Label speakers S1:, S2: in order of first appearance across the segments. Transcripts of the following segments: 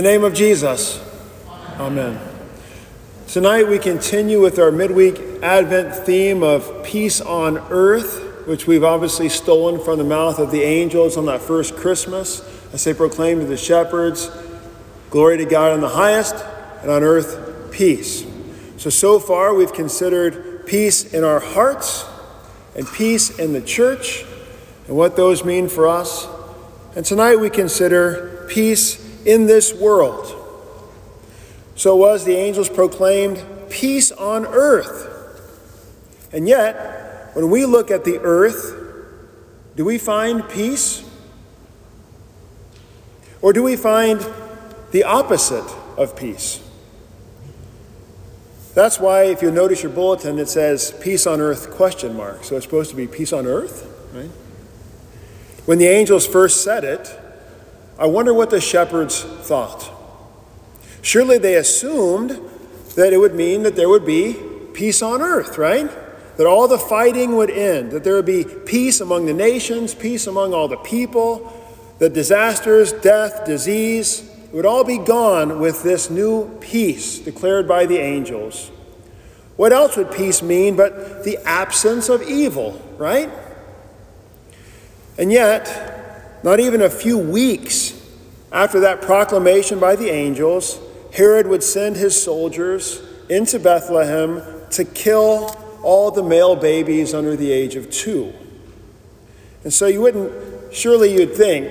S1: the name of Jesus, amen. Tonight we continue with our midweek Advent theme of peace on earth, which we've obviously stolen from the mouth of the angels on that first Christmas as they proclaimed to the shepherds, Glory to God in the highest, and on earth, peace. So, so far we've considered peace in our hearts and peace in the church and what those mean for us. And tonight we consider peace in this world. So was the angels proclaimed peace on earth. And yet, when we look at the earth, do we find peace? Or do we find the opposite of peace? That's why if you notice your bulletin it says peace on earth question mark. So it's supposed to be peace on earth, right? When the angels first said it, I wonder what the shepherds thought. Surely they assumed that it would mean that there would be peace on earth, right? That all the fighting would end, that there would be peace among the nations, peace among all the people, that disasters, death, disease would all be gone with this new peace declared by the angels. What else would peace mean but the absence of evil, right? And yet, not even a few weeks after that proclamation by the angels, Herod would send his soldiers into Bethlehem to kill all the male babies under the age of two. And so you wouldn't, surely you'd think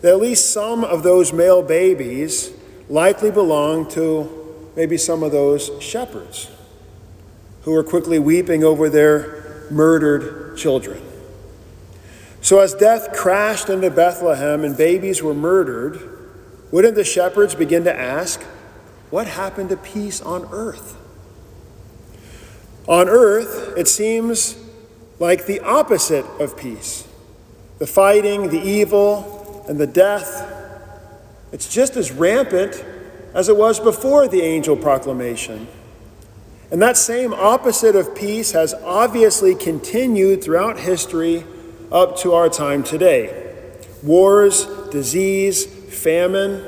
S1: that at least some of those male babies likely belonged to maybe some of those shepherds who were quickly weeping over their murdered children. So, as death crashed into Bethlehem and babies were murdered, wouldn't the shepherds begin to ask, What happened to peace on earth? On earth, it seems like the opposite of peace the fighting, the evil, and the death. It's just as rampant as it was before the angel proclamation. And that same opposite of peace has obviously continued throughout history up to our time today. Wars, disease, famine,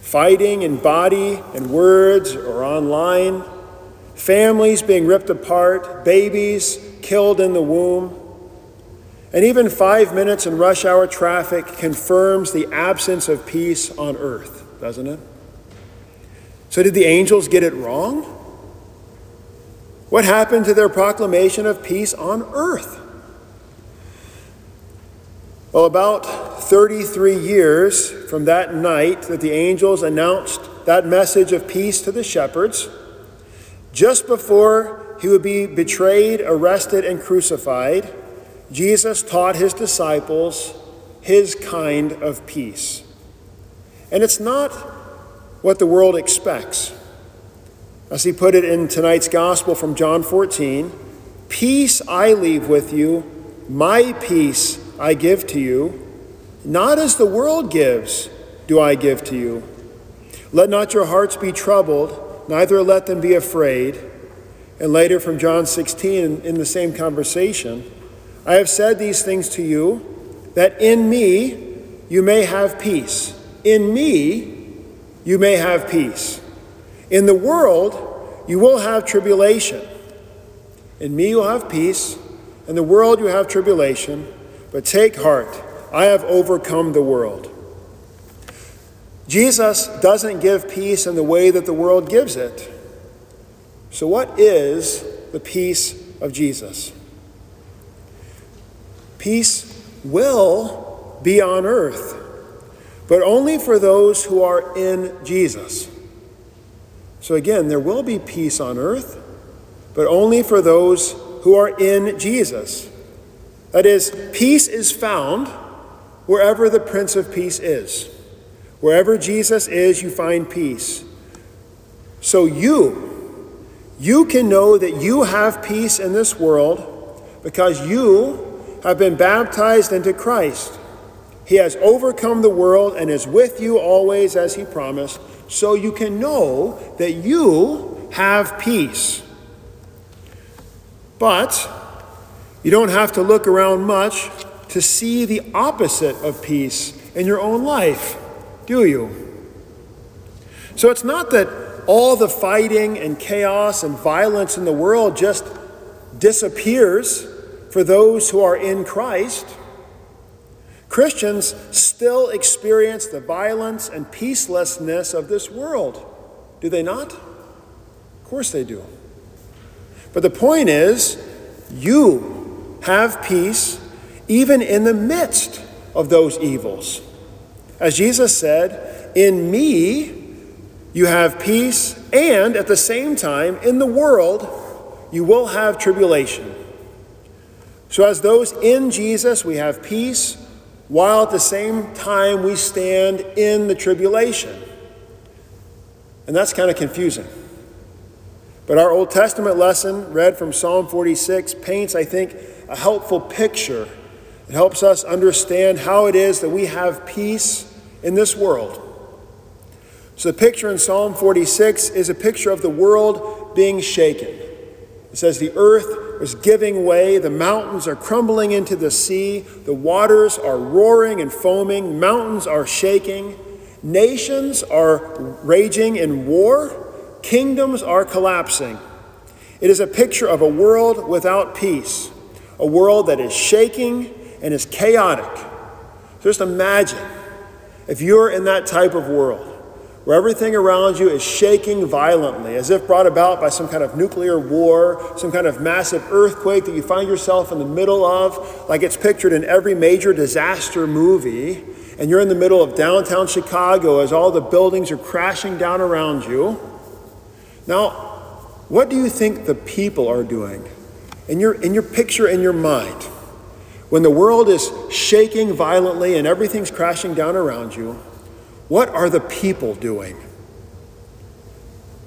S1: fighting in body and words or online, families being ripped apart, babies killed in the womb. And even five minutes in rush hour traffic confirms the absence of peace on earth, doesn't it? So, did the angels get it wrong? What happened to their proclamation of peace on earth? Well, about 33 years from that night that the angels announced that message of peace to the shepherds, just before he would be betrayed, arrested, and crucified, Jesus taught his disciples his kind of peace. And it's not what the world expects. As he put it in tonight's gospel from John 14 Peace I leave with you, my peace I give to you. Not as the world gives, do I give to you. Let not your hearts be troubled, neither let them be afraid. And later from John 16, in the same conversation, I have said these things to you, that in me you may have peace. In me you may have peace. In the world you will have tribulation. In me you'll have peace. In the world you have tribulation. But take heart, I have overcome the world. Jesus doesn't give peace in the way that the world gives it. So, what is the peace of Jesus? Peace will be on earth, but only for those who are in Jesus. So, again, there will be peace on earth, but only for those who are in Jesus. That is, peace is found wherever the Prince of Peace is. Wherever Jesus is, you find peace. So you, you can know that you have peace in this world because you have been baptized into Christ. He has overcome the world and is with you always as he promised, so you can know that you have peace. But you don't have to look around much to see the opposite of peace in your own life, do you? So it's not that all the fighting and chaos and violence in the world just disappears for those who are in Christ. Christians still experience the violence and peacelessness of this world, do they not? Of course they do. But the point is, you have peace even in the midst of those evils. As Jesus said, In me you have peace, and at the same time, in the world you will have tribulation. So, as those in Jesus, we have peace, while at the same time we stand in the tribulation. And that's kind of confusing. But our Old Testament lesson, read from Psalm 46, paints, I think, a helpful picture. It helps us understand how it is that we have peace in this world. So, the picture in Psalm 46 is a picture of the world being shaken. It says, The earth is giving way, the mountains are crumbling into the sea, the waters are roaring and foaming, mountains are shaking, nations are raging in war Kingdoms are collapsing. It is a picture of a world without peace, a world that is shaking and is chaotic. Just imagine if you're in that type of world where everything around you is shaking violently, as if brought about by some kind of nuclear war, some kind of massive earthquake that you find yourself in the middle of, like it's pictured in every major disaster movie, and you're in the middle of downtown Chicago as all the buildings are crashing down around you. Now, what do you think the people are doing? In your, in your picture in your mind, when the world is shaking violently and everything's crashing down around you, what are the people doing?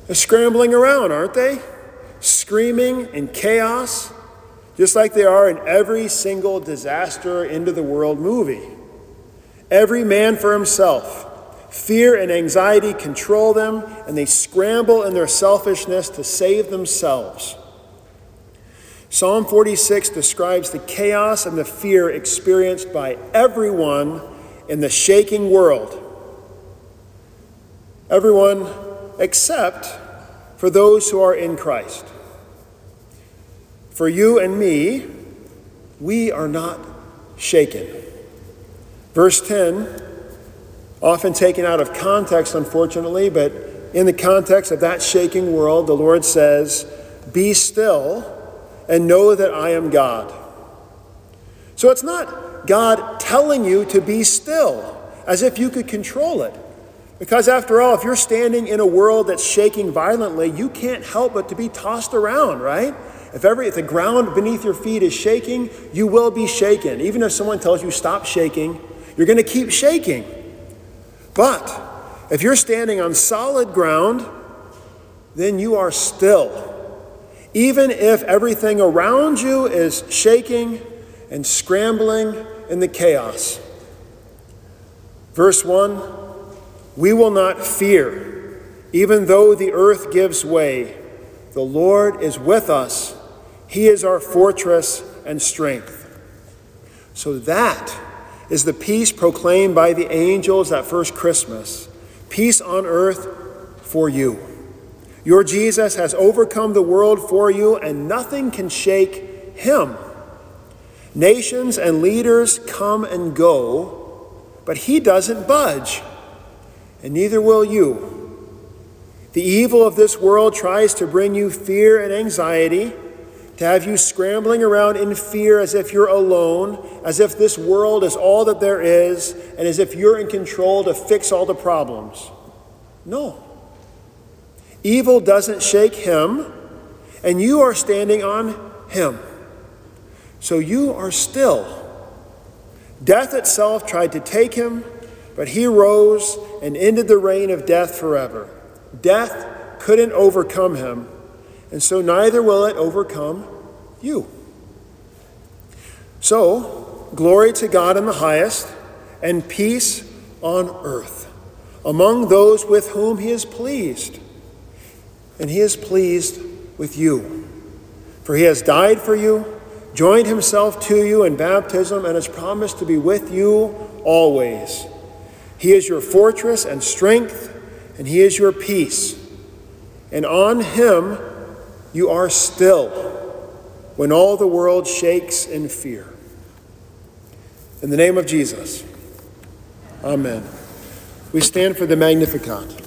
S1: They're scrambling around, aren't they? Screaming in chaos, just like they are in every single disaster into the world movie. Every man for himself Fear and anxiety control them, and they scramble in their selfishness to save themselves. Psalm 46 describes the chaos and the fear experienced by everyone in the shaking world. Everyone except for those who are in Christ. For you and me, we are not shaken. Verse 10 often taken out of context, unfortunately, but in the context of that shaking world, the Lord says, Be still and know that I am God. So it's not God telling you to be still as if you could control it. Because after all, if you're standing in a world that's shaking violently, you can't help but to be tossed around, right? If, every, if the ground beneath your feet is shaking, you will be shaken. Even if someone tells you stop shaking, you're going to keep shaking. But if you're standing on solid ground, then you are still. Even if everything around you is shaking and scrambling in the chaos. Verse 1 We will not fear, even though the earth gives way. The Lord is with us, He is our fortress and strength. So that is the peace proclaimed by the angels that first Christmas peace on earth for you. Your Jesus has overcome the world for you, and nothing can shake him. Nations and leaders come and go, but he doesn't budge, and neither will you. The evil of this world tries to bring you fear and anxiety to have you scrambling around in fear as if you're alone, as if this world is all that there is, and as if you're in control to fix all the problems. No. Evil doesn't shake him, and you are standing on him. So you are still. Death itself tried to take him, but he rose and ended the reign of death forever. Death couldn't overcome him and so neither will it overcome you. So, glory to God in the highest, and peace on earth among those with whom he is pleased and he is pleased with you. For he has died for you, joined himself to you in baptism, and has promised to be with you always. He is your fortress and strength, and he is your peace. And on him you are still when all the world shakes in fear. In the name of Jesus, amen. We stand for the Magnificat.